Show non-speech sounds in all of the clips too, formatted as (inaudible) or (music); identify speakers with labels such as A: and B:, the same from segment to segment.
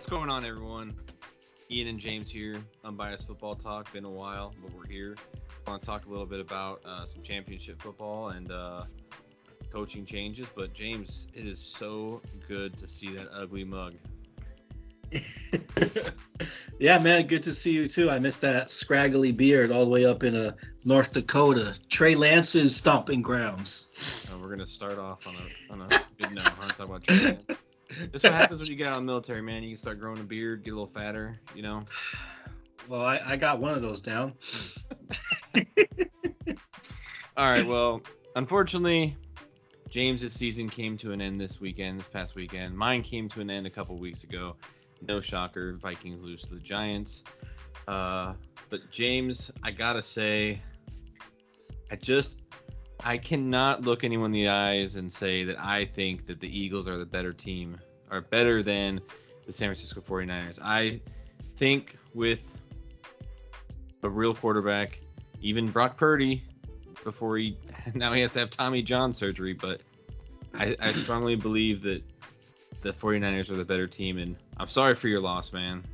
A: What's going on, everyone? Ian and James here. Unbiased Football Talk. Been a while, but we're here. I want to talk a little bit about uh, some championship football and uh, coaching changes. But James, it is so good to see that ugly mug. (laughs)
B: yeah, man, good to see you too. I missed that scraggly beard all the way up in uh, North Dakota, Trey Lance's stomping grounds.
A: Uh, we're gonna start off on a on a good note. Huh? Talk about Trey Lance. This is what happens when you get out of the military, man. You can start growing a beard, get a little fatter, you know. (sighs)
B: Well, I, I got one of those down. (laughs)
A: All right. Well, unfortunately, James's season came to an end this weekend, this past weekend. Mine came to an end a couple weeks ago. No shocker, Vikings lose to the Giants. Uh, but James, I gotta say, I just I cannot look anyone in the eyes and say that I think that the Eagles are the better team, are better than the San Francisco 49ers. I think with a real quarterback, even Brock Purdy, before he (laughs) now he has to have Tommy John surgery, but I, I strongly believe that the 49ers are the better team, and I'm sorry for your loss, man.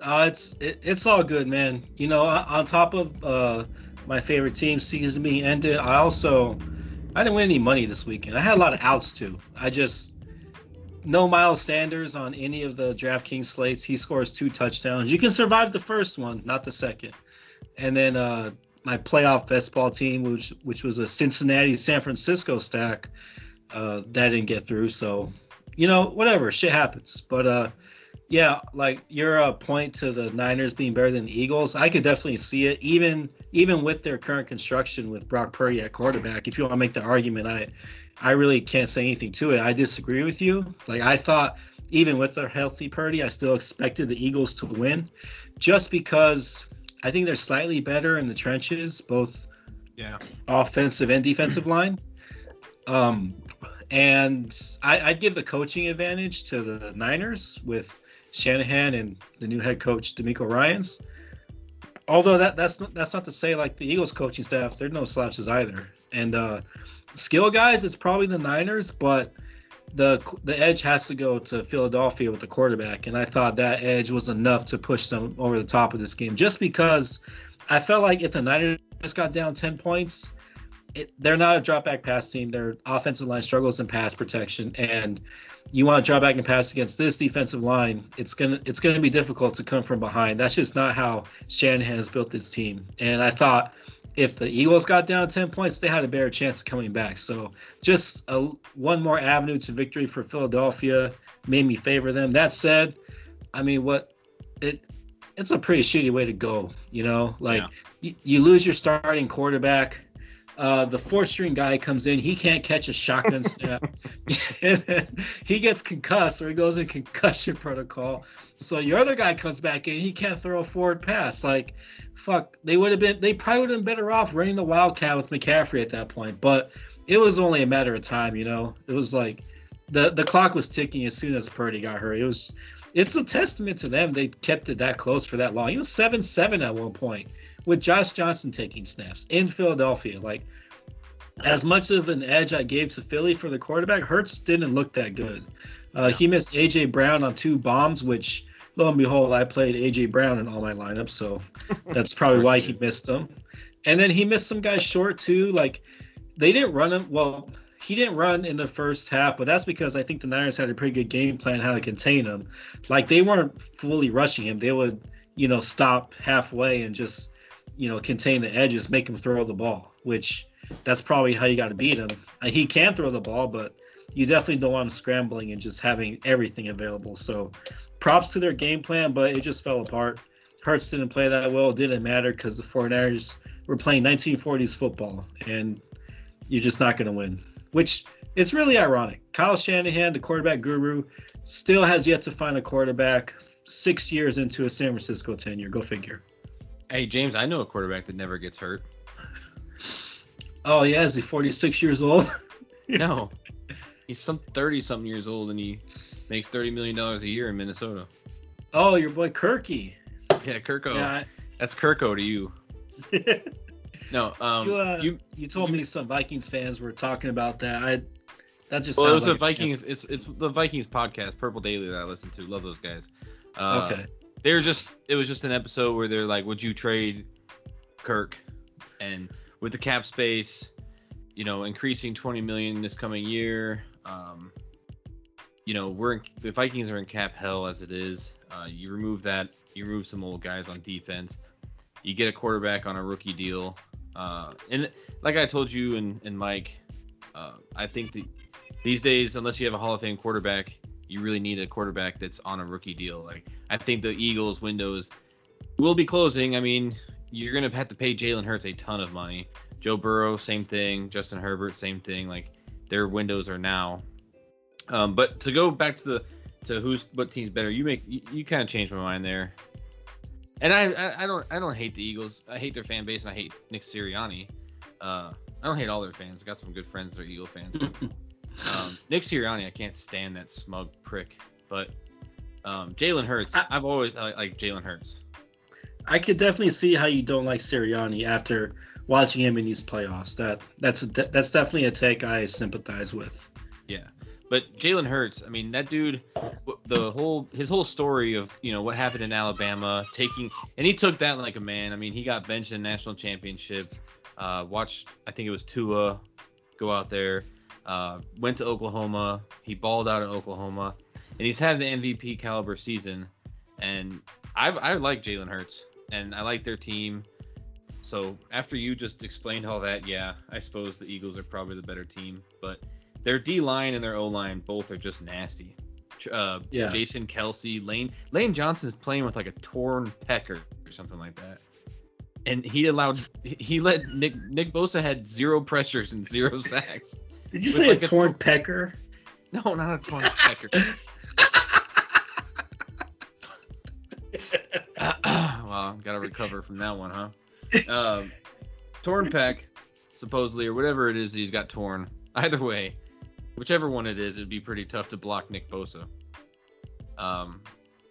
B: Uh, it's it, it's all good, man. You know, on top of uh, my favorite team season being ended, I also I didn't win any money this weekend. I had a lot of outs too. I just no Miles Sanders on any of the DraftKings slates. He scores two touchdowns. You can survive the first one, not the second. And then uh, my playoff best ball team, which which was a Cincinnati San Francisco stack, uh, that didn't get through. So, you know, whatever, shit happens. But uh, yeah, like your uh, point to the Niners being better than the Eagles, I could definitely see it. Even even with their current construction with Brock Purdy at quarterback, if you want to make the argument, I I really can't say anything to it. I disagree with you. Like I thought, even with their healthy Purdy, I still expected the Eagles to win, just because I think they're slightly better in the trenches, both
A: yeah
B: offensive and defensive line. Um, and I, would give the coaching advantage to the Niners with Shanahan and the new head coach DeMeco Ryans. Although that that's not, that's not to say like the Eagles coaching staff, they're no slouches either. And uh, skill guys, it's probably the Niners, but the the edge has to go to Philadelphia with the quarterback, and I thought that edge was enough to push them over the top of this game, just because I felt like if the Niners got down ten points, it, they're not a drop back pass team. Their offensive line struggles in pass protection, and you want to drop back and pass against this defensive line. It's gonna it's gonna be difficult to come from behind. That's just not how Shanahan has built this team. And I thought if the Eagles got down ten points, they had a better chance of coming back. So just a, one more avenue to victory for Philadelphia made me favor them. That said, I mean what it it's a pretty shitty way to go. You know, like yeah. you, you lose your starting quarterback uh, the four string guy comes in. He can't catch a shotgun (laughs) snap. (laughs) he gets concussed or he goes in concussion (laughs) protocol. So your other guy comes back in. He can't throw a forward pass. Like, fuck, they would have been. They probably would have been better off running the wildcat with McCaffrey at that point. But it was only a matter of time. You know, it was like the the clock was ticking as soon as Purdy got hurt. It was. It's a testament to them. They kept it that close for that long. He was seven seven at one point with Josh Johnson taking snaps in Philadelphia. Like as much of an edge I gave to Philly for the quarterback, Hurts didn't look that good. Uh, he missed AJ Brown on two bombs, which lo and behold, I played AJ Brown in all my lineups, so (laughs) that's probably why he missed them. And then he missed some guys short too. Like they didn't run him. Well, he didn't run in the first half, but that's because I think the Niners had a pretty good game plan how to contain him. Like they weren't fully rushing him. They would, you know, stop halfway and just you know, contain the edges, make him throw the ball, which that's probably how you got to beat him. He can throw the ball, but you definitely don't want him scrambling and just having everything available. So props to their game plan, but it just fell apart. Hurts didn't play that well. It didn't matter because the 49ers were playing 1940s football, and you're just not going to win, which it's really ironic. Kyle Shanahan, the quarterback guru, still has yet to find a quarterback six years into a San Francisco tenure. Go figure.
A: Hey James, I know a quarterback that never gets hurt.
B: Oh yeah, is he 46 years old? (laughs) (laughs)
A: no, he's some 30 something years old and he makes 30 million dollars a year in Minnesota.
B: Oh, your boy Kirky.
A: Yeah, Kirko. Yeah, I... That's Kirko to you. (laughs) no, um,
B: you, uh, you, you told you, me some Vikings fans were talking about that. I That just
A: Well, it
B: sounds
A: was
B: like
A: the Vikings. It's it's the Vikings podcast, Purple Daily, that I listen to. Love those guys. Uh,
B: okay.
A: They were just it was just an episode where they're like would you trade kirk? And with the cap space you know increasing 20 million this coming year um you know we're in, the vikings are in cap hell as it is. Uh, you remove that you remove some old guys on defense. You get a quarterback on a rookie deal. Uh and like i told you and, and mike uh, i think that these days unless you have a hall of fame quarterback you really need a quarterback that's on a rookie deal like I think the Eagles' windows will be closing. I mean, you're gonna have to pay Jalen Hurts a ton of money. Joe Burrow, same thing. Justin Herbert, same thing. Like their windows are now. Um, but to go back to the to who's what team's better, you make you, you kind of changed my mind there. And I, I I don't I don't hate the Eagles. I hate their fan base and I hate Nick Sirianni. Uh, I don't hate all their fans. I got some good friends that are Eagle fans. (laughs) Um, Nick Sirianni, I can't stand that smug prick. But um, Jalen Hurts,
B: I-
A: I've always I like Jalen Hurts.
B: I could definitely see how you don't like Sirianni after watching him in these playoffs. That that's that's definitely a take I sympathize with.
A: Yeah, but Jalen Hurts, I mean, that dude, the whole his whole story of you know what happened in Alabama, taking and he took that like a man. I mean, he got benched in the national championship. Uh, watched, I think it was Tua, go out there. Uh, went to Oklahoma. He balled out at Oklahoma, and he's had an MVP caliber season. And I I like Jalen Hurts, and I like their team. So after you just explained all that, yeah, I suppose the Eagles are probably the better team, but their D line and their O line both are just nasty. Uh,
B: Yeah.
A: Jason Kelce, Lane Lane Johnson's playing with like a torn pecker or something like that, and he allowed he let Nick Nick Bosa had zero pressures and zero (laughs) sacks.
B: Did you say
A: like
B: a torn
A: tor-
B: pecker?
A: No, not a torn (laughs) pecker. (clears throat) well, gotta recover from that one, huh? Um, torn pec, supposedly, or whatever it is that he's got torn. Either way, whichever one it is, it'd be pretty tough to block Nick Bosa. Um,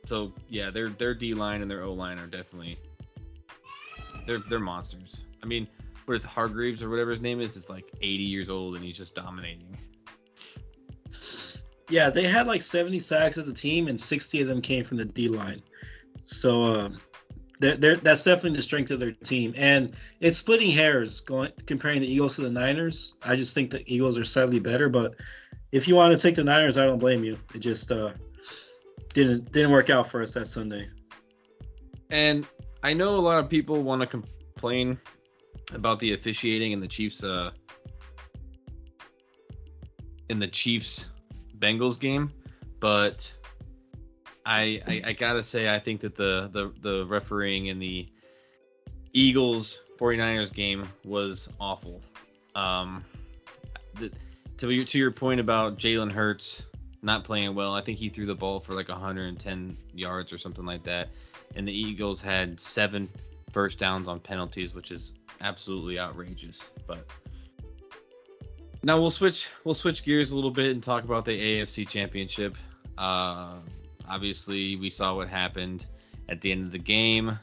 A: so yeah, their their D line and their O line are definitely they're they're monsters. I mean, what is Hargreaves or whatever his name is? Is like 80 years old and he's just dominating.
B: Yeah, they had like 70 sacks as a team, and 60 of them came from the D line. So um, they're, they're, that's definitely the strength of their team. And it's splitting hairs going comparing the Eagles to the Niners. I just think the Eagles are slightly better, but if you want to take the Niners, I don't blame you. It just uh, didn't didn't work out for us that Sunday.
A: And I know a lot of people want to complain about the officiating in the Chiefs uh in the Chiefs Bengals game, but I, I I gotta say I think that the the the refereeing in the Eagles 49ers game was awful. Um, the, to your to your point about Jalen Hurts not playing well, I think he threw the ball for like 110 yards or something like that, and the Eagles had seven first downs on penalties, which is absolutely outrageous. But now we'll switch we'll switch gears a little bit and talk about the AFC Championship. Uh, obviously, we saw what happened at the end of the game.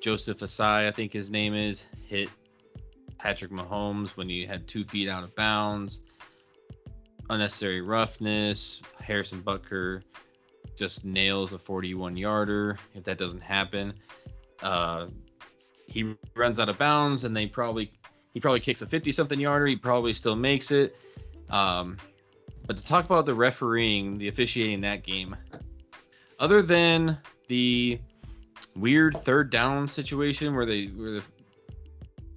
A: Joseph Ossai, I think his name is, hit Patrick Mahomes when he had two feet out of bounds. Unnecessary roughness. Harrison Butker just nails a 41 yarder. If that doesn't happen, uh, he runs out of bounds, and they probably he probably kicks a 50 something yarder. He probably still makes it. Um, but to talk about the refereeing, the officiating that game, other than the weird third down situation where they where the,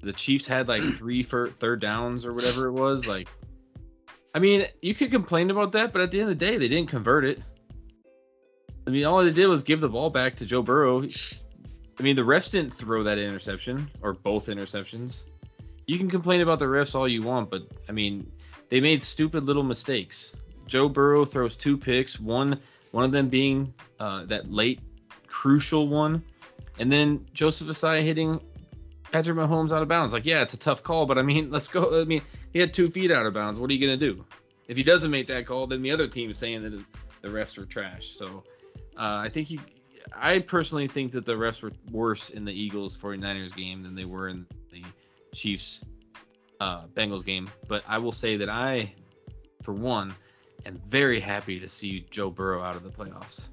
A: the Chiefs had like (clears throat) three for third downs or whatever it was, like I mean, you could complain about that, but at the end of the day, they didn't convert it. I mean, all they did was give the ball back to Joe Burrow. I mean, the refs didn't throw that interception or both interceptions. You can complain about the refs all you want, but I mean, they made stupid little mistakes. Joe Burrow throws two picks, one one of them being uh, that late crucial one, and then Joseph Ossai hitting Patrick Mahomes out of bounds. Like, yeah, it's a tough call, but I mean, (laughs) let's go. I mean, he had two feet out of bounds. What are you gonna do? If he doesn't make that call, then the other team is saying that the refs are trash. So uh, I think he, I personally think that the refs were worse in the Eagles 49ers game than they were in the Chiefs uh, Bengals game. But I will say that I for one, am very happy to see Joe Burrow out of the playoffs.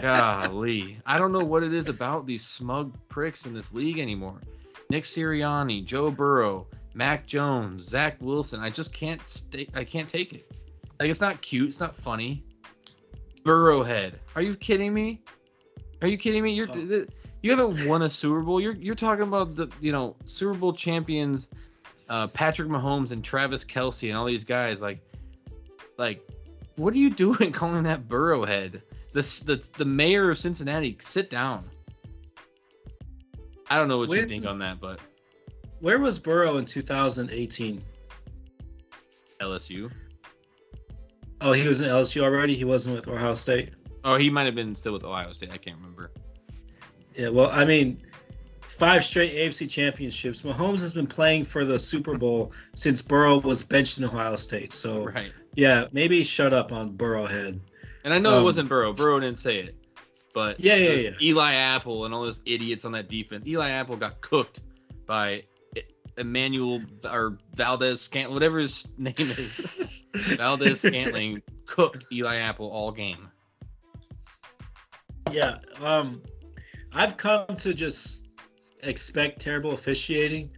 A: (laughs) Golly, I don't know what it is about these smug pricks in this league anymore. Nick Sirianni, Joe Burrow, Mac Jones, Zach Wilson. I just can't stay. I can't take it. Like it's not cute. It's not funny. Burrowhead. Are you kidding me? Are you kidding me? You're oh. you haven't won a Super Bowl. You're you're talking about the you know Super Bowl champions, uh, Patrick Mahomes and Travis Kelce and all these guys. Like, like, what are you (laughs) doing calling that Burrowhead? The the the mayor of Cincinnati. Sit down. I don't know what when, you think on that, but
B: where was Burrow in 2018?
A: LSU.
B: Oh, he was in LSU already. He wasn't with Ohio State.
A: Oh, he might have been still with Ohio State. I can't remember.
B: Yeah, well, I mean, five straight AFC championships. Mahomes has been playing for the Super Bowl since Burrow was benched in Ohio State. So, right. yeah, maybe shut up on Burrowhead.
A: And I know um, it wasn't Burrow. Burrow didn't say it. But
B: yeah, yeah, yeah.
A: Eli Apple and all those idiots on that defense. Eli Apple got cooked by Emmanuel or Valdes Scant, whatever his name is, (laughs) Valdes-Scantling cooked Eli Apple all game.
B: Yeah, um, I've come to just expect terrible officiating,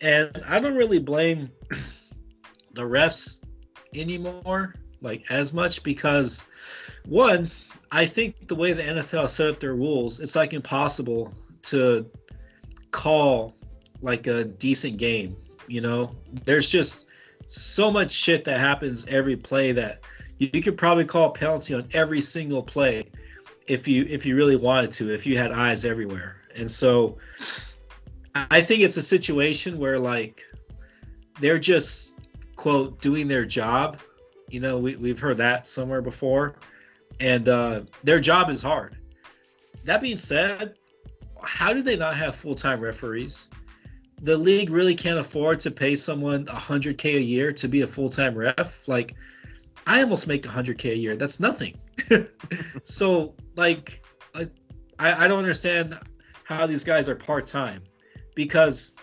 B: and I don't really blame (clears throat) the refs anymore, like as much because one, I think the way the NFL set up their rules, it's like impossible to call like a decent game. You know, there's just so much shit that happens every play that you, you could probably call a penalty on every single play if you if you really wanted to, if you had eyes everywhere. And so I think it's a situation where like they're just quote doing their job. You know, we, we've heard that somewhere before. And uh, their job is hard. That being said, how do they not have full time referees? the league really can't afford to pay someone 100k a year to be a full-time ref like i almost make 100k a year that's nothing (laughs) so like I, I don't understand how these guys are part-time. Because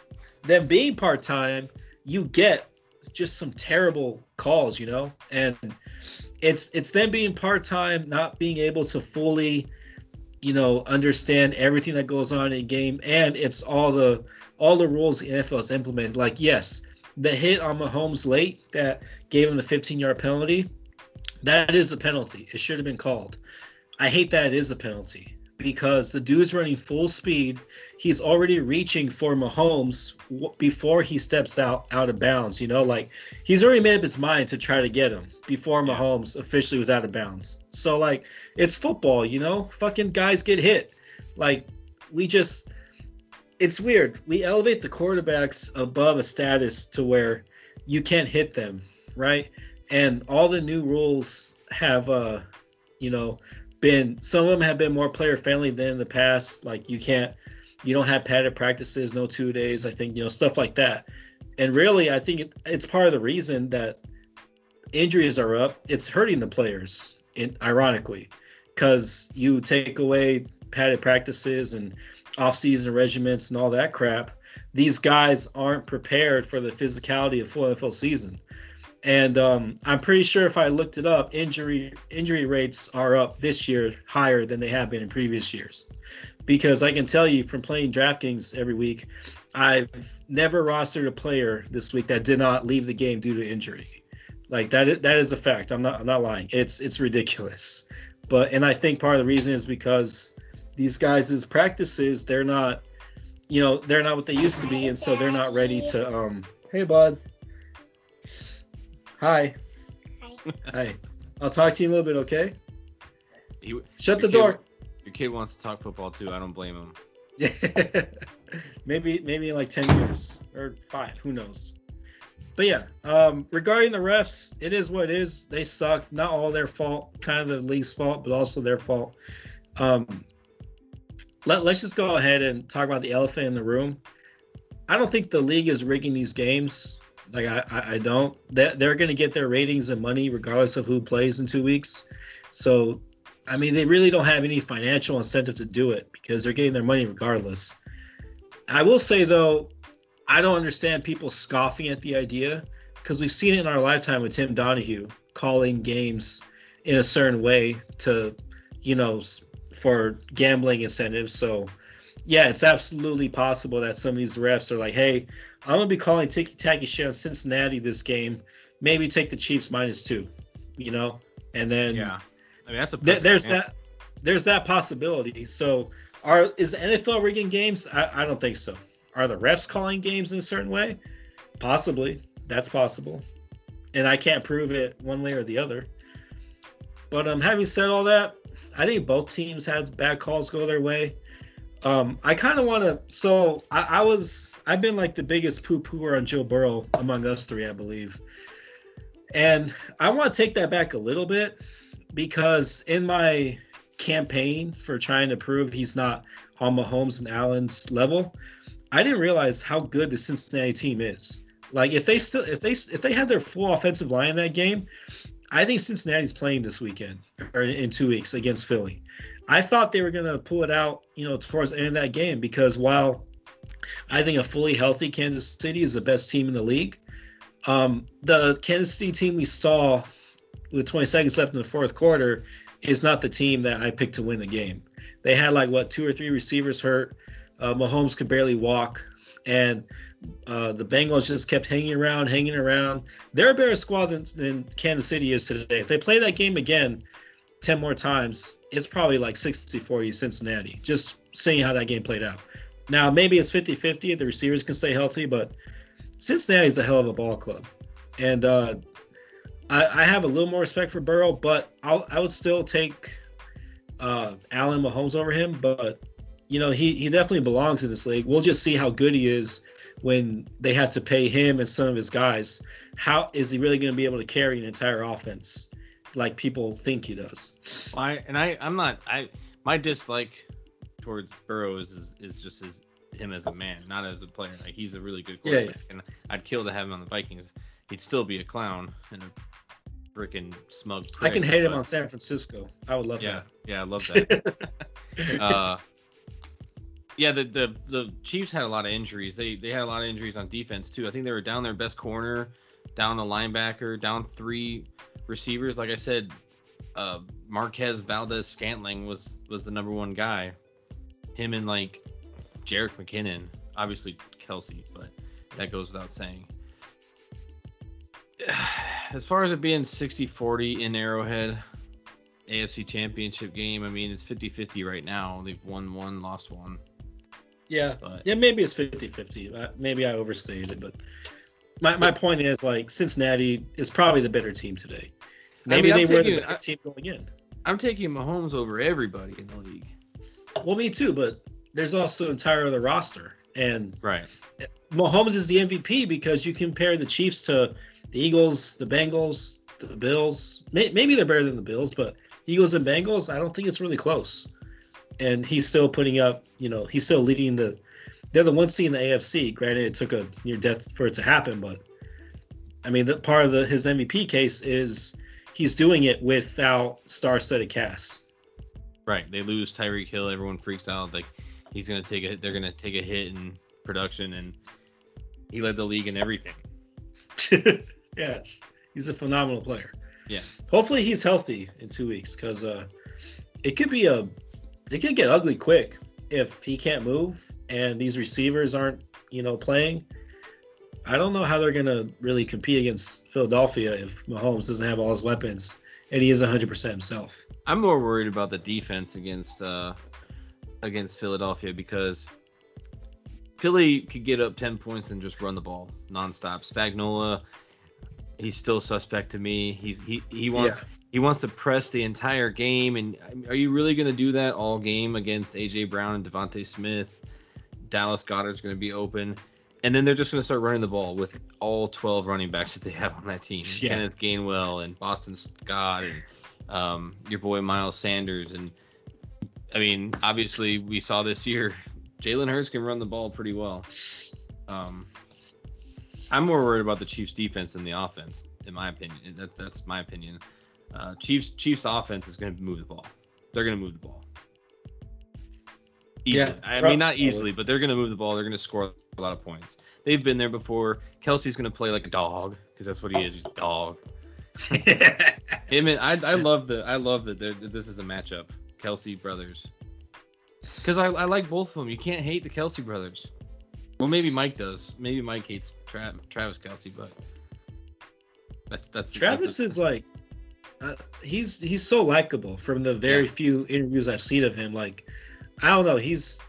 B: them being part-time you get just some terrible calls you know? And it's it's them being part-time not being able to fully you know understand everything that goes on in game. And it's all the all the rules the NFL has implemented. Like, yes, the hit on Mahomes late that gave him the 15 yard penalty, that is a penalty. It should have been called. I hate that it is a penalty because the dude's running full speed. He's already reaching for Mahomes before he steps out out of bounds. You know, like he's already made up his mind to try to get him before Mahomes officially was out of bounds. So like it's football, you know. Fucking guys get hit. Like we just it's weird. We elevate the quarterbacks above a status to where you can't hit them, right? And all the new rules have uh you know been some of them have been more player friendly than in the past. Like you can't you don't have padded practices, no two days, I think, you know, stuff like that. And really I think it, it's part of the reason that injuries are up. It's hurting the players, in, ironically, because you take away padded practices and off-season regiments and all that crap, these guys aren't prepared for the physicality of full NFL season. And um, I'm pretty sure if I looked it up, injury injury rates are up this year higher than they have been in previous years. Because I can tell you from playing DraftKings every week, I've never rostered a player this week that did not leave the game due to injury. Like that is, that is a fact. I'm not I'm not lying. It's it's ridiculous. But and I think part of the reason is because these guys' practices, they're not, you know, they're not what they used to be, and so they're not ready to. um Hey, bud. Hi. Hi. Hi. I'll talk to you in a little bit, okay? He, Shut the
A: kid,
B: door.
A: Your kid wants to talk football too. I don't blame him.
B: Yeah. (laughs) maybe maybe in like 10 years or 5, who knows. But yeah, um regarding the refs, it is what it is. They suck. Not all their fault, kind of the league's fault, but also their fault. Um let, let's just go ahead and talk about the elephant in the room. I don't think the league is rigging these games. Like I, I, don't. They're, they're going to get their ratings and money regardless of who plays in two weeks. So, I mean, they really don't have any financial incentive to do it because they're getting their money regardless. I will say though, I don't understand people scoffing at the idea because we've seen it in our lifetime with Tim Donaghy calling games in a certain way to, you know, for gambling incentives. So, yeah, it's absolutely possible that some of these refs are like, hey, I'm gonna be calling ticky tacky shit on Cincinnati this game. Maybe take the Chiefs minus two, you know, and then
A: yeah, I mean that's a
B: th- there's that there's that possibility. So, are is the NFL rigging games? I, I don't think so. Are the refs calling games in a certain way? Possibly, that's possible, and I can't prove it one way or the other. But um, having said all that, I think both teams had bad calls go their way. Um, I kind of want to. So I, I, was. I've been like the biggest poo pooer on Joe Burrow among us three, I believe. And I want to take that back a little bit because in my campaign for trying to prove he's not on Mahomes and Allen's level, I didn't realize how good the Cincinnati team is. Like if they still if they if they had their full offensive line in that game, I think Cincinnati's playing this weekend or in two weeks against Philly. I thought they were going to pull it out, you know, towards the end of that game because while I think a fully healthy Kansas City is the best team in the league, um, the Kansas City team we saw with 20 seconds left in the fourth quarter is not the team that I picked to win the game. They had like what two or three receivers hurt. Uh, Mahomes could barely walk, and uh, the Bengals just kept hanging around, hanging around. They're a better squad than, than Kansas City is today. If they play that game again 10 more times, it's probably like 60 40 Cincinnati, just seeing how that game played out. Now, maybe it's 50 50 the receivers can stay healthy, but Cincinnati is a hell of a ball club. And uh, I, I, have a little more respect for Burrow, but I'll, I would still take uh, Allen Mahomes over him. But, you know, he, he definitely belongs in this league. We'll just see how good he is when they have to pay him and some of his guys. How is he really going to be able to carry an entire offense like people think he does?
A: I and I I'm not I my dislike towards Burrow is is, is just his him as a man, not as a player. Like he's a really good quarterback, yeah, yeah. and I'd kill to have him on the Vikings. He'd still be a clown and a freaking smug.
B: Prick, I can hate but... him on San Francisco. I would love
A: yeah,
B: that.
A: Yeah, I love that. (laughs) uh, yeah, the, the the Chiefs had a lot of injuries. They they had a lot of injuries on defense too. I think they were down their best corner, down a linebacker, down three receivers. Like I said, uh, Marquez Valdes-Scantling was was the number one guy. Him and like Jerick McKinnon, obviously Kelce, but that goes without saying. (sighs) As far as it being 60-40 in Arrowhead, AFC Championship game, I mean it's 50-50 right now. They've won one, lost one.
B: Yeah. But, yeah, maybe it's 50 50. Uh, maybe I overstated it, but my, my point is like Cincinnati is probably the better team today. Maybe I mean, they were the better I, team going in.
A: I'm taking Mahomes over everybody in the league.
B: Well, me too, but there's also entire other roster. And
A: right.
B: Mahomes is the MVP because you compare the Chiefs to the Eagles, the Bengals, the Bills. Maybe they're better than the Bills, but Eagles and Bengals, I don't think it's really close and he's still putting up. You know, he's still leading the. They're the one seed in the AFC. Granted, it took a near death for it to happen, but I mean, the part of the, his MVP case is he's doing it without star-studded cast.
A: Right. They lose Tyreek Hill. Everyone freaks out. Like he's gonna take a. They're gonna take a hit in production, and he led the league in everything. (laughs)
B: yes, he's a phenomenal player.
A: Yeah.
B: Hopefully he's healthy in two weeks because uh, it could be a it could get ugly quick if he can't move and these receivers aren't, you know, playing. I don't know how they're going to really compete against Philadelphia if Mahomes doesn't have all his weapons and he is 100% himself.
A: I'm more worried about the defense against uh against Philadelphia because Philly could get up 10 points and just run the ball nonstop. Spagnuolo, he's still suspect to me. He's he he wants yeah he wants to press the entire game. And are you really going to do that all game against AJ Brown and DeVonta Smith? Dallas Goedert's going to be open, and then they're just going to start running the ball with all 12 running backs that they have on that team. Yeah. Kenneth Gainwell and Boston Scott and um, your boy Miles Sanders. And I mean, obviously, we saw this year Jalen Hurts can run the ball pretty well. Um, I'm more worried about the Chiefs' defense than the offense, in my opinion. That, that's my opinion. Uh, Chiefs Chiefs offense is going to move the ball. They're going to move the ball. Easily. Yeah, I mean not easily, but they're going to move the ball. They're going to score a lot of points. They've been there before. Kelce's going to play like a dog. because that's what he is. He's a dog. (laughs) Him and I, I love the, I love that this is a matchup. Kelce brothers. Because I, I like both of them. You can't hate the Kelce brothers. Well, maybe Mike does. Maybe Mike hates Tra- Travis Kelce, but that's that's
B: Travis
A: that's
B: is like, uh, he's he's so likable from the very
A: Yeah.
B: few interviews I've seen of him. Like, I don't know, he's.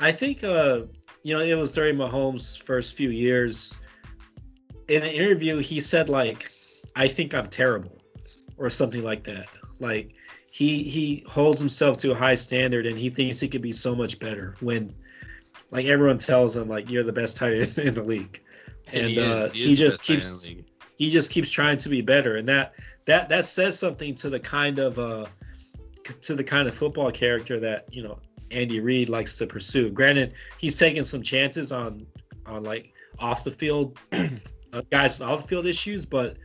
B: I think uh, you know it was during Mahomes' first few years. In an interview, he said like, "I think I'm terrible," or something like that. Like he he holds himself to a high standard, and he thinks he could be so much better. When like everyone tells him like you're the best tight end in the league, and, uh,
A: is
B: he just
A: best tight end in
B: keeps- he just keeps trying to be better and that that that says something to the kind of uh to the kind of football character that you know Andy Reid likes to pursue. Granted, he's taking some chances on on like off the field (clears throat) uh, guys with off the field issues, but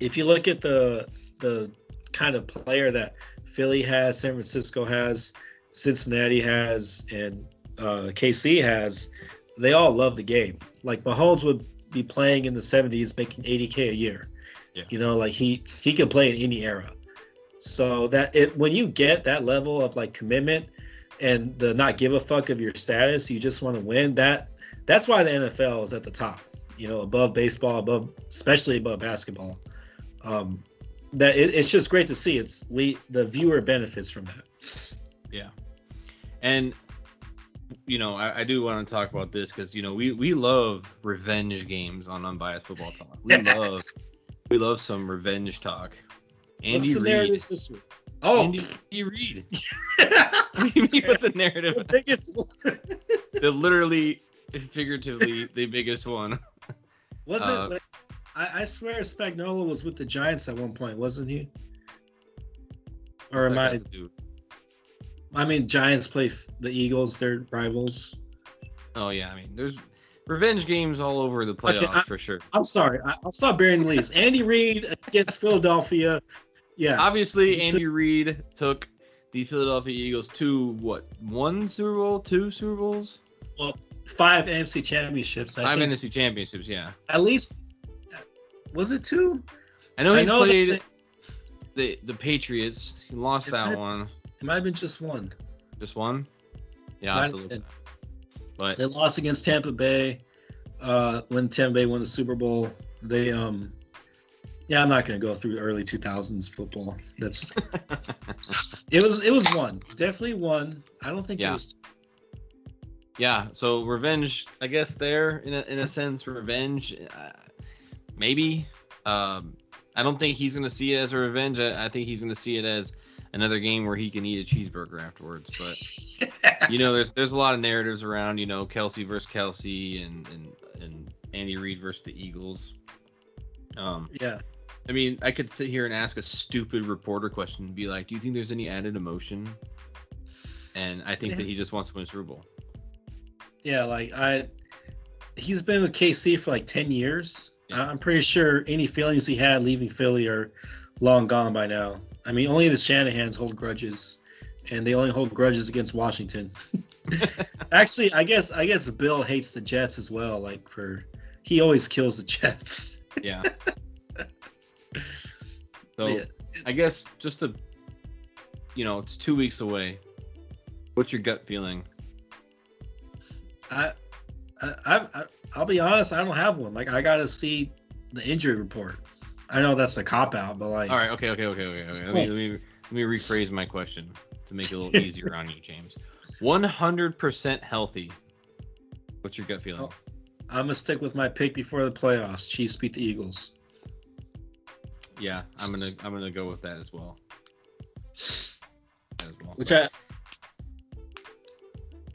B: if you look at the the kind of player that Philly has, San Francisco has, Cincinnati has, and uh, KC has, they all love the game. Like Mahomes would be playing in the 70s, making 80k a year.
A: Yeah.
B: You know, like he he can play in any era. So that it when you get that level of like commitment and the not give a fuck of your status, you just want to win. That that's why the NFL is at the top. You know, above baseball, above especially above basketball. Um, that it, it's just great to see. It's we the viewer benefits from that.
A: Yeah, and you know I, I do want to talk about this because you know we we love revenge games on unbiased football talk. We (laughs) love we love some revenge talk. Andy
B: What's
A: Reid.
B: narrative this week? Oh,
A: Andy, Andy Reid. What do you mean what's the narrative?
B: the biggest (laughs)
A: the literally, figuratively, the biggest one.
B: wasn't.
A: Uh,
B: like, I, I swear Spagnuolo was with the Giants at one point, wasn't he? Or am I?
A: got to do?
B: I mean, Giants play the Eagles; they're rivals.
A: Oh yeah, I mean, there's revenge games all over the playoffs
B: I-
A: for sure.
B: I'm sorry, I, I'll stop burying the leads. Andy Reid against (laughs) Philadelphia. Yeah,
A: Obviously, Andy Reid took the Philadelphia Eagles to what one Super Bowl, two Super Bowls, Well,
B: five NFC championships. I
A: five
B: think
A: NFC championships. Yeah,
B: at least was it two?
A: I know
B: I
A: he
B: know
A: played
B: they-
A: the the Patriots. He lost
B: It
A: that one,
B: It might have been just one.
A: just one. Yeah, I'll have to
B: Might
A: look
B: have
A: at that. But
B: They lost against Tampa Bay. Uh, when Tampa Bay won the Super Bowl, they um, yeah, I'm not gonna go through early 2000s football. That's (laughs) it was it was one, definitely one. I don't think
A: Yeah.
B: it was.
A: yeah, so revenge, I guess there in a, in a sense, revenge, uh, maybe. Um, I don't think he's gonna see it as a revenge. I, I think he's gonna see it as another game where he can eat a cheeseburger afterwards. But you know, there's there's a lot of narratives around, you know, Kelce versus Kelce and and and Andy Reid versus the Eagles. Um,
B: yeah,
A: I mean, I could sit here and ask a stupid reporter question and be like, "Do you think there's any added emotion?" And I think that he just wants to win a Super Bowl.
B: yeah. Like I, he's been with KC for like 10 years.
A: Yeah.
B: I'm pretty sure any feelings he had leaving Philly are long gone by now. I mean, only the Shanahan's hold grudges, and they only hold grudges against Washington. (laughs) Actually, I guess I guess Bill hates the Jets as well. Like for he always kills the Jets.
A: Yeah. (laughs) so
B: Yeah.
A: I guess just to, you know, it's two weeks away. What's your gut feeling?
B: I, I, I, I'll be honest. I don't have one. Like I gotta see the injury report. I know that's a cop out, but like,
A: All right. Okay. Okay. Okay. Okay. okay. Let, me, (laughs) let me let me rephrase my question to make it a little (laughs) easier on you, James. One hundred percent healthy. What's your gut feeling?
B: Oh. I'm gonna stick with my pick before the playoffs. Chiefs beat the Eagles.
A: Yeah, I'm gonna I'm gonna go with that as well. As well.
B: Which I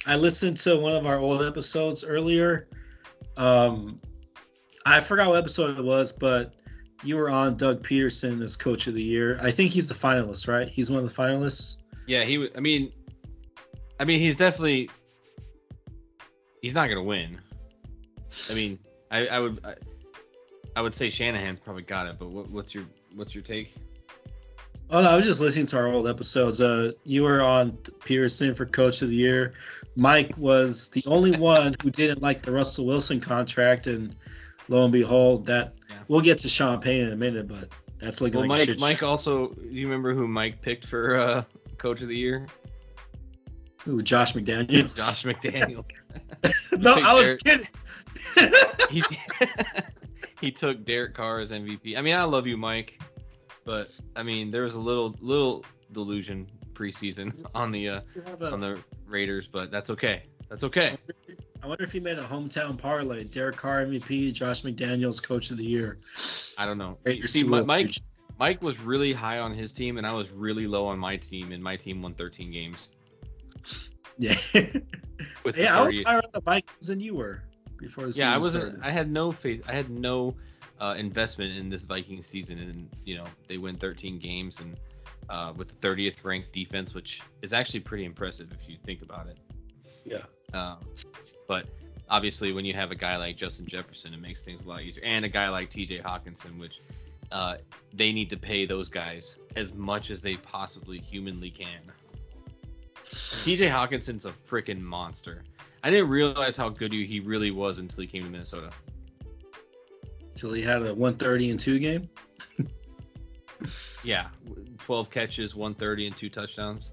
B: I listened to one of our old episodes earlier. Um, I forgot what episode it was, but you were on Doug Pederson as Coach of the Year. I think he's the finalist, right? He's one of the finalists.
A: Yeah, he. I mean, I mean, he's definitely. He's not gonna win. I mean, I, I would, I, I would say Shanahan's probably got it. But what, what's your, what's your take?
B: Oh no, I was just listening to our old episodes. Uh, you were on Pederson for Coach of the Year. Mike was the only (laughs) one who didn't like the Russell Wilson contract, and lo and behold, that
A: Yeah.
B: we'll get to Sean Payne in a minute, but that's looking
A: Well,
B: like
A: Mike.
B: shit.
A: Mike also. Do you remember who Mike picked for uh, coach of the year?
B: Ooh, Josh McDaniels. (laughs)
A: Josh McDaniel. (laughs)
B: no, I was kidding.
A: he he took Derek Carr as MVP. I mean, I love you, Mike, but I mean, there was a little little delusion preseason on the uh, on the Raiders, but that's okay. That's okay.
B: I wonder if he made a hometown parlay. Derek Carr MVP, Josh McDaniels Coach of the Year.
A: I don't know.
B: Raiders
A: See,
B: Super
A: Mike. Mike was really high on his team, and I was really low on my team, and my team won 13 games
B: Yeah. yeah, I was higher on the Vikings than you were before the season
A: yeah, I wasn't.
B: started.
A: I had no faith. I had no uh, investment in this Viking season, and you know they win 13 games and uh, with the 30th ranked defense, which is actually pretty impressive if you think about it.
B: Yeah.
A: Um, but obviously, when you have a guy like Justin Jefferson, it makes things a lot easier, and a guy like T.J. Hockenson, which uh, they need to pay those guys as much as they possibly humanly can. T.J. Hockenson's a freaking monster. I didn't realize how good he really was until he came to Minnesota.
B: Until he had a 130 and 2 game.
A: Yeah, 12 catches, 130, and two touchdowns.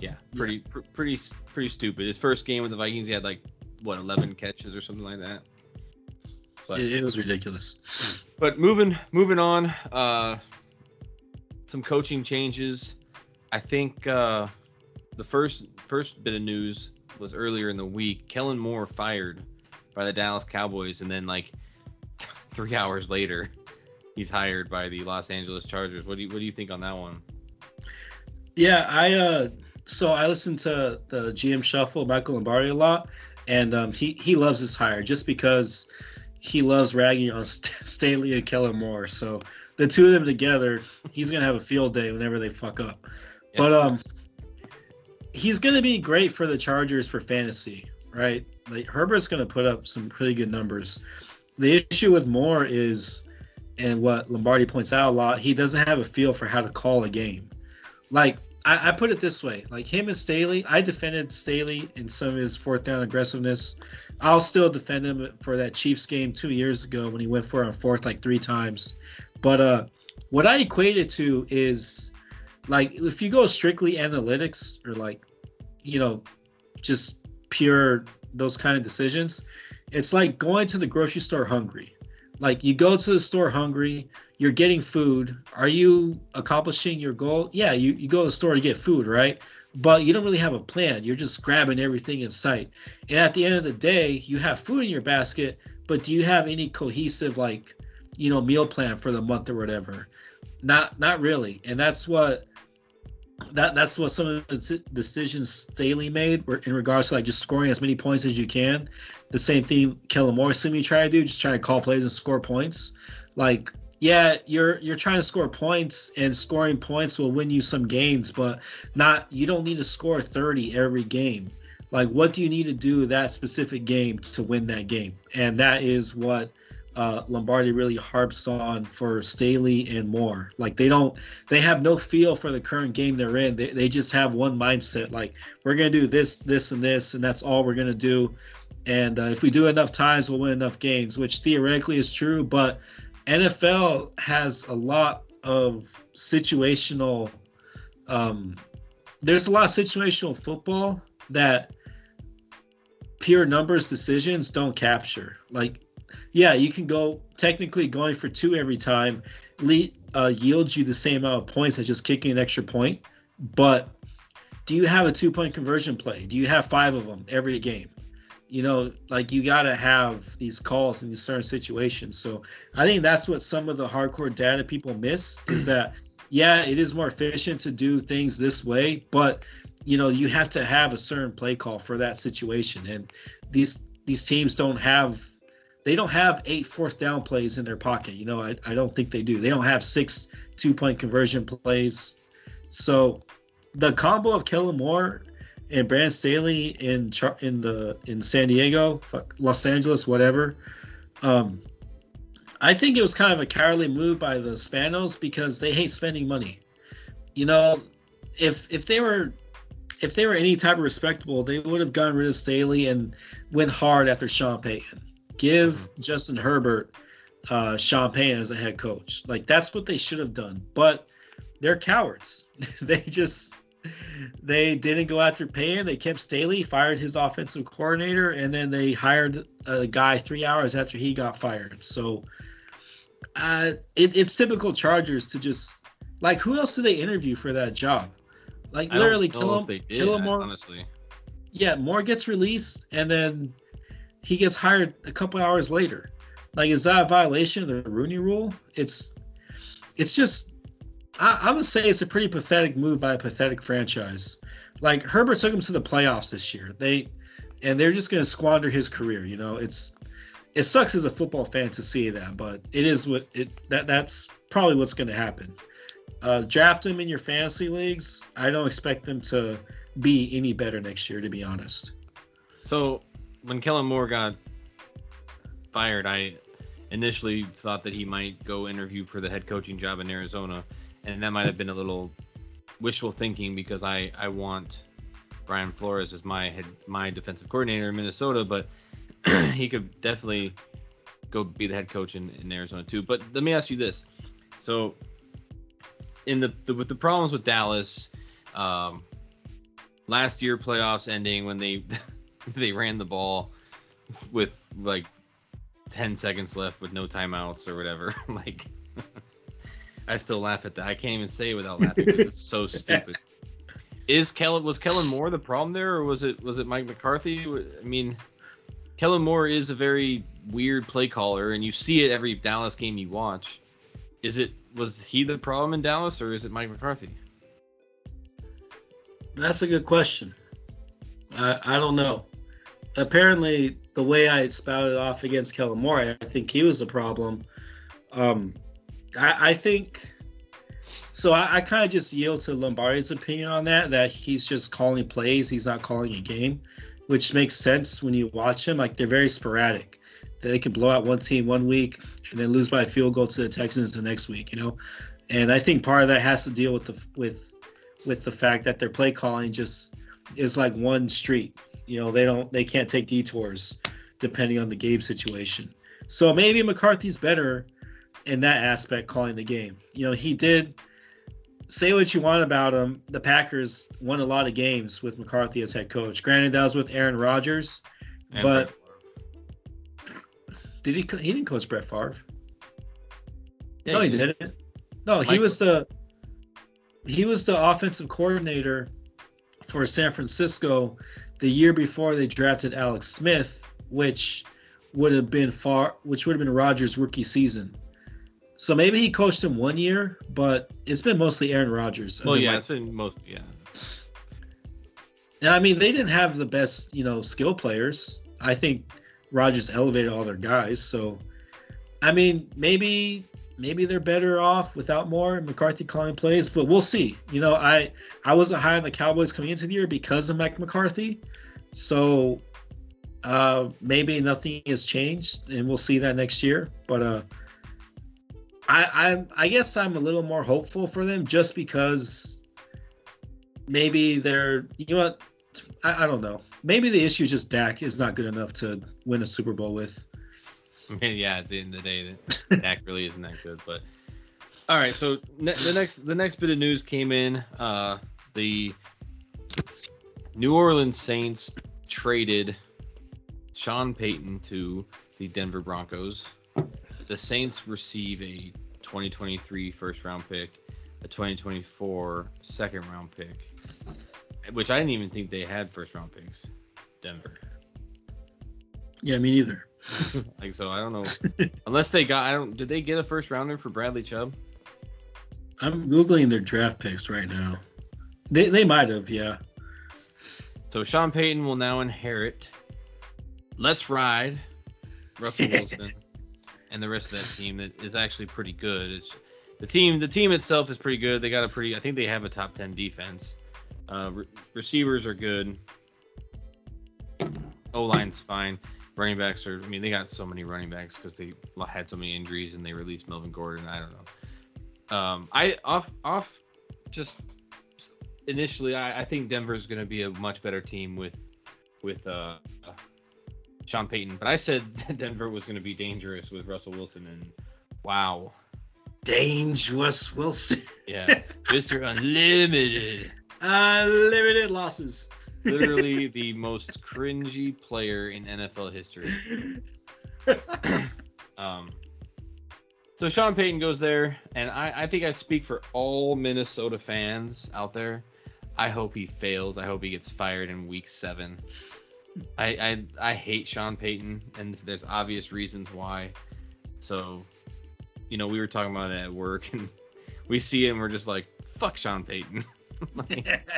A: Yeah, pretty, pr- pretty, pretty stupid. His first game with the Vikings, he had like what 11 catches or something like that. But
B: It, it was ridiculous. (clears throat)
A: but moving moving on, uh, some coaching changes. I think uh, the first first bit of news was earlier in the week. Kellen Moore fired by the Dallas Cowboys, and then like (laughs) three hours later, he's hired by the Los Angeles Chargers. What do you what do you think on that one?
B: Yeah, I uh so I listened to the GM Shuffle, Michael Lombardi a lot, and um he he loves this hire just because he loves ragging on (laughs) St- Staley and Kellen Moore. So the two of them together, he's gonna have a field day whenever they fuck up.
A: Yeah.
B: But um he's gonna be great for the Chargers for fantasy, right? Like Herbert's gonna put up some pretty good numbers. The issue with Moore is and what Lombardi points out a lot, he doesn't have a feel for how to call a game like I, I put it this way like him and Staley I defended Staley in some of his fourth down aggressiveness I'll still defend him for that Chiefs game two years ago when he went for it on fourth like three times but uh what I equate it to is like if you go strictly analytics or like you know just pure those kind of decisions it's like going to the grocery store hungry like you go to the store hungry you're getting food. Are you accomplishing your goal? Yeah, you, you go to the store to get food, right? But you don't really have a plan. You're just grabbing everything in sight. And at the end of the day, you have food in your basket, but do you have any cohesive like, you know, meal plan for the month or whatever? Not not really. And that's what that that's what some of the decisions Staley made were in regards to like just scoring as many points as you can. The same thing Kellen Moore seemed to try to do, just try to call plays and score points. Like yeah, you're you're trying to score points, and scoring points will win you some games, but not you don't need to score 30 every game. Like, what do you need to do that specific game to win that game? And that is what uh, Lombardi really harps on for Staley and Moore. Like, they don't, they have no feel for the current game they're in. They, they just have one mindset. Like, we're gonna do this, this, and this, and that's all we're gonna do. And uh, if we do enough times, we'll win enough games, which theoretically is true, but NFL has a lot of situational. Um, there's a lot of situational football that pure numbers decisions don't capture. Like, yeah, you can go technically going for two every time le- uh, yields you the same amount of points as just kicking an extra point. But do you have a two point conversion play? Do you have five of them every game? you know, like you got to have these calls in these certain situations. So I think that's what some of the hardcore data people miss is (clears throat) that, yeah, it is more efficient to do things this way, but you know, you have to have a certain play call for that situation. And these these teams don't have they don't have eight fourth down plays in their pocket. You know, I, I don't think they do. They don't have six two point conversion plays. So the combo of Kellen Moore and Brandon Staley in in the in San Diego, Los Angeles, whatever. Um, I think it was kind of a cowardly move by the Spanos because they hate spending money. You know, if if they were if they were any type of respectable, they would have gotten rid of Staley and went hard after Sean Payton. Give Justin Herbert uh, Payton as a head coach. Like that's what they should have done. But they're cowards. (laughs) they just they didn't go after Payton. They kept Staley, fired his offensive coordinator, and then they hired a guy three hours after he got fired. So uh, it, it's typical Chargers to just like who else do they interview for that job? Like literally kill him, kill him more.
A: Honestly,
B: yeah, Moore gets released, and then he gets hired a couple hours later. Like, is that a violation of the Rooney Rule? It's, it's just, I, I would say it's a pretty pathetic move by a pathetic franchise. Like Herbert took him to the playoffs this year. They, and they're just going to squander his career. You know, it's, it sucks as a football fan to see that, but it is what it that that's probably what's going to happen. Uh, draft him in your fantasy leagues. I don't expect them to be any better next year, to be honest.
A: So when Kellen Moore got fired, I initially thought that he might go interview for the head coaching job in Arizona, and that might have been a little wishful thinking because I I want Brian Flores as my head my defensive coordinator in Minnesota, but (clears throat) he could definitely go be the head coach in, in Arizona too. But let me ask you this: so in the, the with the problems with Dallas, um, last year playoffs ending when they (laughs) (laughs) they ran the ball with like 10 seconds left with no timeouts or whatever. (laughs) Like i still laugh at that. I can't even say it without laughing it's so (laughs) stupid. Is kellen was kellen moore the problem there or was it was it mike mccarthy? I mean kellen moore is a very weird play caller and you see it every dallas game you watch. Is it was he the problem in dallas or is it mike mccarthy?
B: That's a good question. I, I don't know. Apparently, the way I spouted off against Kellen Moore, I think he was the problem. Um, I, I think so. I, I kind of just yield to Lombardi's opinion on that. That he's just calling plays. He's not calling a game, which makes sense when you watch him. Like they're very sporadic. They can blow out one team one week and then lose by a field goal to the Texans the next week. You know, and I think part of that has to deal with the with with the fact that their play calling just is like one street. You know, they don't they can't take detours depending on the game situation. So maybe McCarthy's better in that aspect calling the game. You know, he did say what you want about him. The Packers won a lot of games with McCarthy as head coach. Granted, that was with Aaron Rodgers, and but did he? He didn't coach Brett Favre. Yeah, no, he, he didn't. No, he was the he was the offensive coordinator for San Francisco the year before they drafted Alex Smith, which would have been far, which would have been Rodgers' rookie season. So maybe he coached him one year, but it's been mostly Aaron Rodgers.
A: Well, yeah, it's been most, yeah.
B: And I mean, they didn't have the best, you know, skill players. I think Rodgers elevated all their guys. So, I mean, maybe maybe they're better off without more McCarthy calling plays, but we'll see. You know, I I wasn't high on the Cowboys coming into the year because of Mike McCarthy, so uh, maybe nothing has changed, and we'll see that next year. But uh, I I I guess I'm a little more hopeful for them just because maybe they're you know what I, I don't know. Maybe the issue is just Dak is not good enough to win a Super Bowl with.
A: I (laughs) mean, yeah, at the end of the day, (laughs) Dak really isn't that good. But all right, so ne- the next the next bit of news came in. Uh, the New Orleans Saints traded Sean Payton to the Denver Broncos. The Saints receive a 2023 first round pick, a 2024 second round pick, which I didn't even think they had first round picks. Denver.
B: Yeah, me neither. (laughs)
A: like so, I don't know. (laughs) Unless they got, I don't. Did they get a first rounder for Bradley Chubb?
B: I'm googling their draft picks right now. They they might have, yeah.
A: So Sean Payton will now inherit. Let's ride, Russell Wilson, and the rest of that team that is actually pretty good. It's the team. The team itself is pretty good. They got a pretty. I think they have a top ten defense. Uh, re- receivers are good. O line's fine running backs are. I mean, they got so many running backs because they had so many injuries and they released Melvin Gordon. I don't know. Um, I off off just initially, I, I think Denver's going to be a much better team with with uh, Sean Payton, but I said (laughs) Denver was going to be dangerous with Russell Wilson, and wow,
B: dangerous Wilson.
A: yeah, (laughs) Mister Unlimited,
B: unlimited losses. (laughs)
A: Literally the most cringy player in NFL history. um, so Sean Payton goes there, and I, I think I speak for all Minnesota fans out there. I hope he fails. I hope he gets fired in week seven. I I, I hate Sean Payton, and there's obvious reasons why. So, you know, we were talking about it at work, (laughs) and we see him, we're just like, fuck Sean Payton. (laughs) like,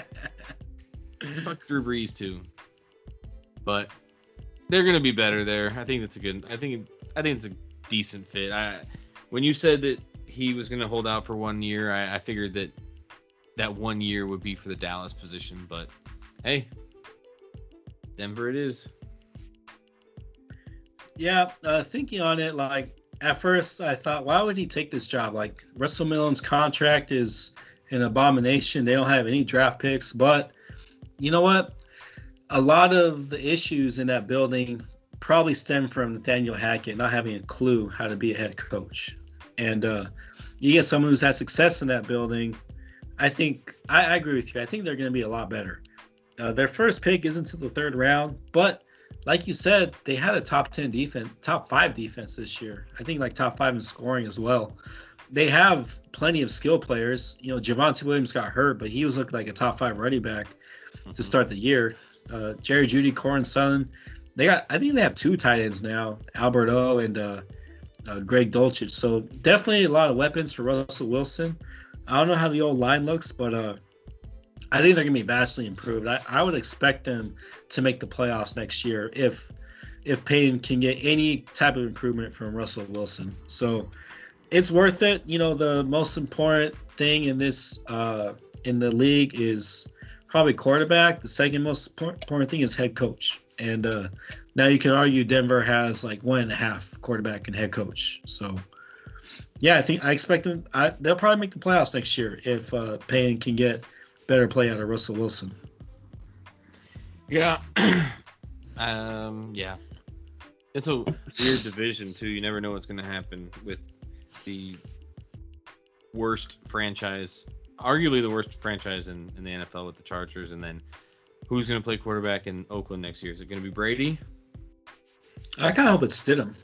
A: fuck Drew Brees too. But they're gonna be better there. I think that's a good. I think I think it's a decent fit. I when you said that he was gonna hold out for one year, I, I figured that that one year would be for the Dallas position. But hey, Denver it is.
B: Yeah, uh, thinking on it, like at first I thought, why would he take this job? Like Russell Millen's contract is an abomination. They don't have any draft picks, but you know what? A lot of the issues in that building probably stem from Nathaniel Hackett not having a clue how to be a head coach. And uh, you get someone who's had success in that building. I think I, I agree with you. I think they're going to be a lot better. Uh, their first pick isn't until the third round, but like you said, they had a top 10 defense, top five defense this year. I think like top five in scoring as well. They have plenty of skill players. You know, Javonte Williams got hurt, but he was looking like a top five running back mm-hmm. to start the year. Uh, Jerry Jeudy, Courtland Sutton. They got, I think they have two tight ends now, Albert O and uh, uh, Greg Dulcich. So definitely a lot of weapons for Russell Wilson. I don't know how the old line looks, but uh, I think they're going to be vastly improved. I, I would expect them to make the playoffs next year if if Payton can get any type of improvement from Russell Wilson. So it's worth it. You know, the most important thing in this uh, in the league is probably quarterback. The second most important thing is head coach. And uh, now you can argue Denver has like one and a half quarterback and head coach. So yeah, I think I expect them. I, they'll probably make the playoffs next year if uh, Payton can get better play out of Russell Wilson.
A: Yeah. (clears throat) um. Yeah. It's a weird division too. You never know what's going to happen with the worst franchise, arguably the worst franchise in, in the NFL with the Chargers, and then who's going to play quarterback in Oakland next year? Is it going to be Brady?
B: I kind of hope it's Stidham.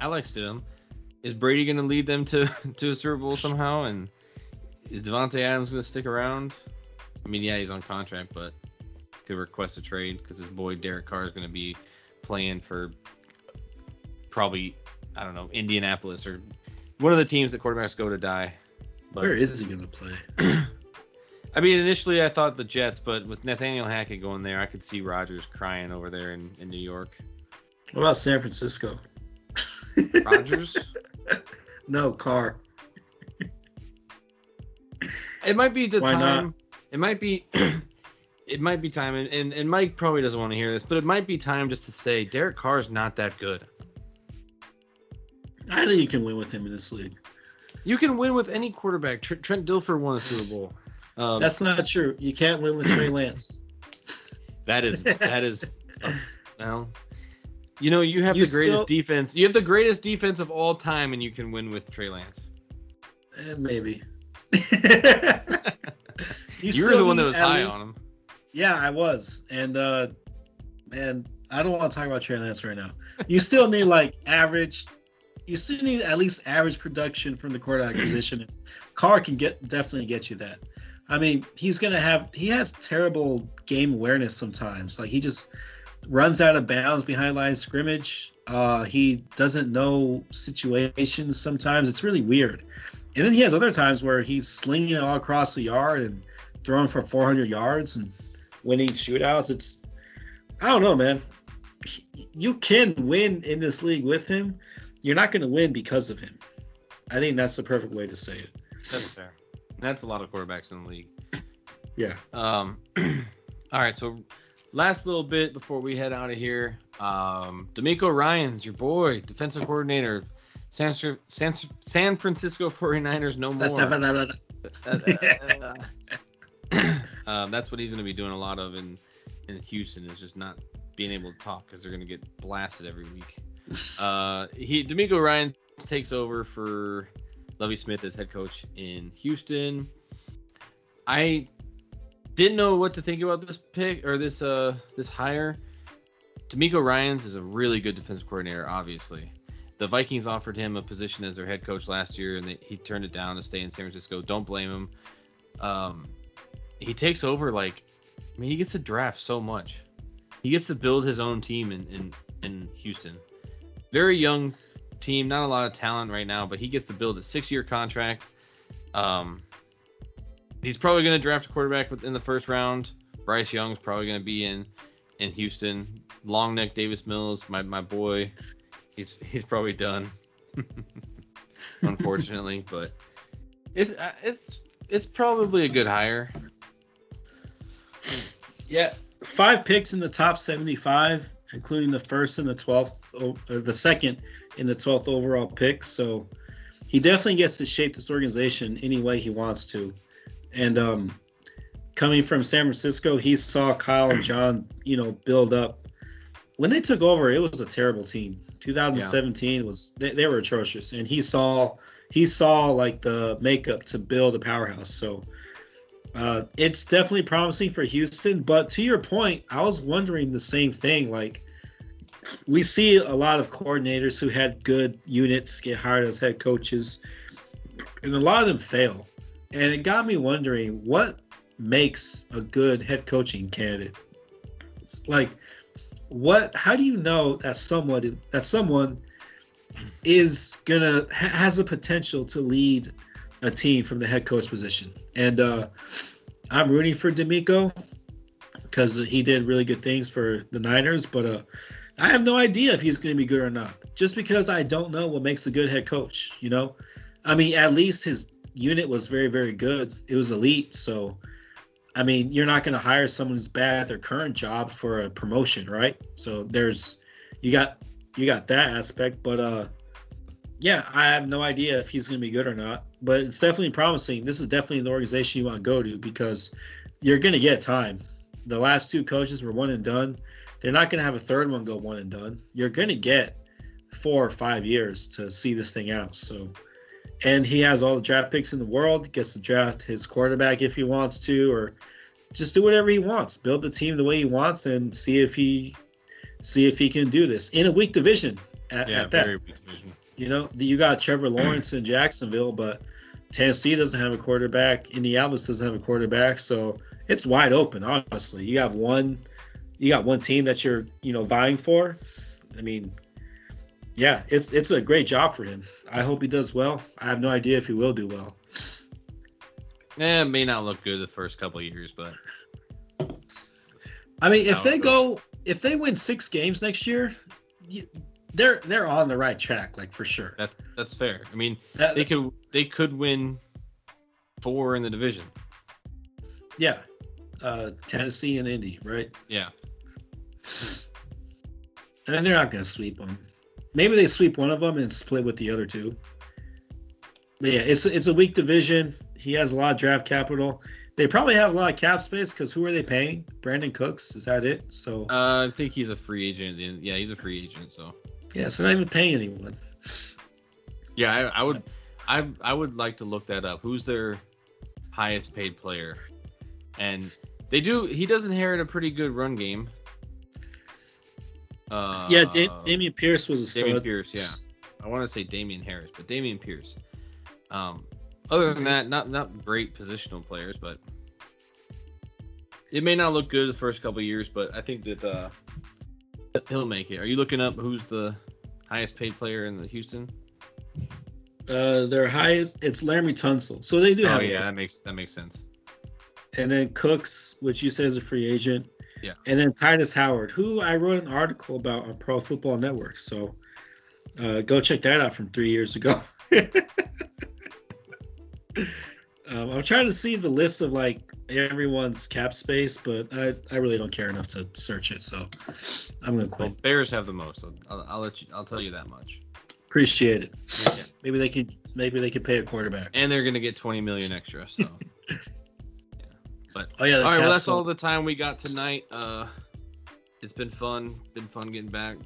A: I like Stidham. Is Brady going to lead them to (laughs) to a Super Bowl somehow? And is Davante Adams going to stick around? I mean, yeah, he's on contract, but could request a trade because his boy Derek Carr is going to be playing for probably I don't know Indianapolis or one of the teams that quarterbacks go to die.
B: But, Where is he going to play? (clears throat)
A: I mean, initially I thought the Jets, but with Nathaniel Hackett going there, I could see Rodgers crying over there in, in New York.
B: What about San Francisco? (laughs)
A: Rodgers? (laughs)
B: no, Carr.
A: It might be the Why time. Not? It might be. (clears throat) it might be time, and, and, and Mike probably doesn't want to hear this, but it might be time just to say Derek Carr is not that good.
B: I think you can win with him in this league.
A: You can win with any quarterback. Trent Dilfer won a Super Bowl.
B: Um, That's not true. You can't win with Trey Lance.
A: That is that is uh, (laughs) well. You know, you have you the greatest still, defense. You have the greatest defense of all time, and you can win with Trey Lance.
B: Eh, maybe. (laughs)
A: you, were the one that was high least, on him.
B: Yeah, I was, and uh, and I don't want to talk about Trey Lance right now. You still need like average. You still need at least average production from the quarterback position. (clears throat) Carr can get definitely get you that. I mean, he's gonna have he has terrible game awareness sometimes. Like he just runs out of bounds behind line scrimmage. Uh, he doesn't know situations sometimes. It's really weird. And then he has other times where he's slinging it all across the yard and throwing for 400 yards and winning shootouts. It's I don't know, man. You can win in this league with him. You're not going to win because of him. I think that's the perfect way to say it.
A: That's fair. That's a lot of quarterbacks in the league.
B: Yeah.
A: Um, (clears throat) all right. So, last little bit before we head out of here. Um, DeMeco Ryans, your boy, defensive coordinator, San, San, San Francisco (laughs) 49ers, no more. (laughs) um, that's what he's going to be doing a lot of in, in Houston, is just not being able to talk because they're gonna get blasted every week. (laughs) Uh, he DeMeco Ryan takes over for Lovie Smith as head coach in Houston. I didn't know what to think about this pick or this uh this hire. DeMeco Ryans is a really good defensive coordinator, obviously. The Vikings offered him a position as their head coach last year, and they, he turned it down to stay in San Francisco. Don't blame him. Um, he takes over like, I mean, he gets to draft so much. He gets to build his own team in in, in Houston. Very young team, not a lot of talent right now, but he gets to build a six-year contract. Um, he's probably going to draft a quarterback within the first round. Bryce Young's probably going to be in in Houston. Long neck Davis Mills, my my boy, he's he's probably done, (laughs) unfortunately. (laughs) but it's uh, it's it's probably a good hire.
B: Yeah, five picks in the top seventy-five, including the first and the twelfth, or the second in the twelfth overall pick. So he definitely gets to shape this organization any way he wants to. And um, coming from San Francisco, he saw Kyle and John, you know, build up. When they took over, it was a terrible team. 2017 yeah. was they, they were atrocious, and he saw he saw like the makeup to build a powerhouse. So uh, it's definitely promising for Houston. But to your point, I was wondering the same thing. Like we see a lot of coordinators who had good units get hired as head coaches, and a lot of them fail. And it got me wondering what makes a good head coaching candidate. Like, what? How do you know that someone that someone is gonna ha- has the potential to lead a team from the head coach position? And uh, I'm rooting for DeMeco because he did really good things for the Niners, but uh, I have no idea if he's going to be good or not. Just because I don't know what makes a good head coach, you know. I mean, at least his unit was very, very good. It was elite, so I mean, you're not going to hire someone who's bad at their current job for a promotion, right? So there's you got you got that aspect, but uh yeah, I have no idea if he's going to be good or not, but it's definitely promising. This is definitely the organization you want to go to because you're going to get time. The last two coaches were one and done. They're not going to have a third one go one and done. You're going to get four or five years to see this thing out. So, and he has all the draft picks in the world. Gets to draft his quarterback if he wants to, or just do whatever he wants. Build the team the way he wants, and see if he see if he can do this in a weak division. At, yeah, at that. very weak division. You know, you got Trevor Lawrence in Jacksonville, but Tennessee doesn't have a quarterback. Indianapolis doesn't have a quarterback, so it's wide open. Honestly, you have one, you got one team that you're you know vying for. I mean, yeah, it's it's a great job for him. I hope he does well. I have no idea if he will do well.
A: Yeah, it may not look good the first couple years, but
B: I mean, if they go, if they win six games next year, they're they're on the right track, like for sure.
A: That's that's fair. I mean, that, they could they could win four in the division.
B: Yeah, uh, Tennessee and Indy, right?
A: Yeah.
B: And they're not going to sweep them. Maybe they sweep one of them and split with the other two. But yeah, it's it's a weak division. He has a lot of draft capital. They probably have a lot of cap space because who are they paying? Brandin Cooks is that it? So
A: uh, I think he's a free agent. Yeah, he's a free agent. So
B: yeah, so not even paying anyone. (laughs)
A: Yeah, I, I would, I I would like to look that up. Who's their highest paid player? And they do. He does inherit a pretty good run game.
B: Uh, yeah, da- Dameon Pierce was a stud.
A: Dameon Pierce, yeah. I want to say Damien Harris, but Dameon Pierce. Um, other than that, not not great positional players, but it may not look good the first couple years, but I think that uh, he'll make it. Are you looking up who's the highest paid player in the Houston?
B: Uh, their highest it's Laremy Tunsil. So they do
A: oh,
B: have.
A: Oh yeah, that makes that makes sense.
B: And then Cooks, which you say is a free agent.
A: Yeah.
B: And then Tytus Howard, who I wrote an article about on Pro Football Network. So uh, go check that out from three years ago. (laughs) um, I'm trying to see the list of like everyone's cap space, but I, I really don't care enough to search it, so I'm gonna quit. Well,
A: Bears have the most. I'll, I'll, let you. I'll tell you that much.
B: Appreciate it. Yeah. Maybe they could. Maybe they could pay a quarterback.
A: And they're gonna get 20 million extra. So. (laughs) yeah. But oh yeah. All right. Well, that's all the time we got tonight. Uh, it's been fun. Been fun getting back.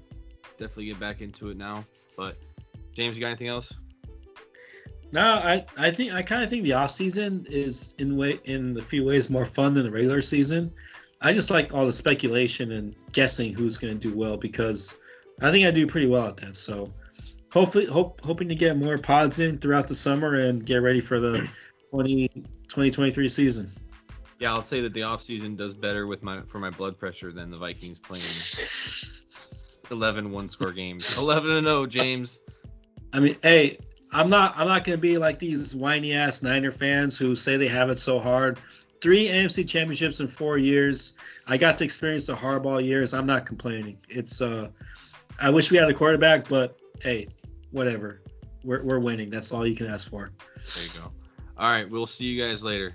A: Definitely get back into it now. But James, you got anything else?
B: No, I, I think I kind of think the off season is in way in a few ways more fun than the regular season. I just like all the speculation and guessing who's going to do well because I think I do pretty well at that. So hopefully, hope hoping to get more pods in throughout the summer and get ready for the 20, 2023 season.
A: Yeah, I'll say that the off season does better with my for my blood pressure than the Vikings playing (laughs) 11 one score games. 11 and 0, James.
B: I mean, hey, I'm not I'm not gonna be like these whiny ass Niner fans who say they have it so hard. Three NFC championships in four years. I got to experience the hardball years. I'm not complaining. It's uh I wish we had a quarterback, but hey, whatever. We're we're winning. That's all you can ask for.
A: There you go. All right, we'll see you guys later.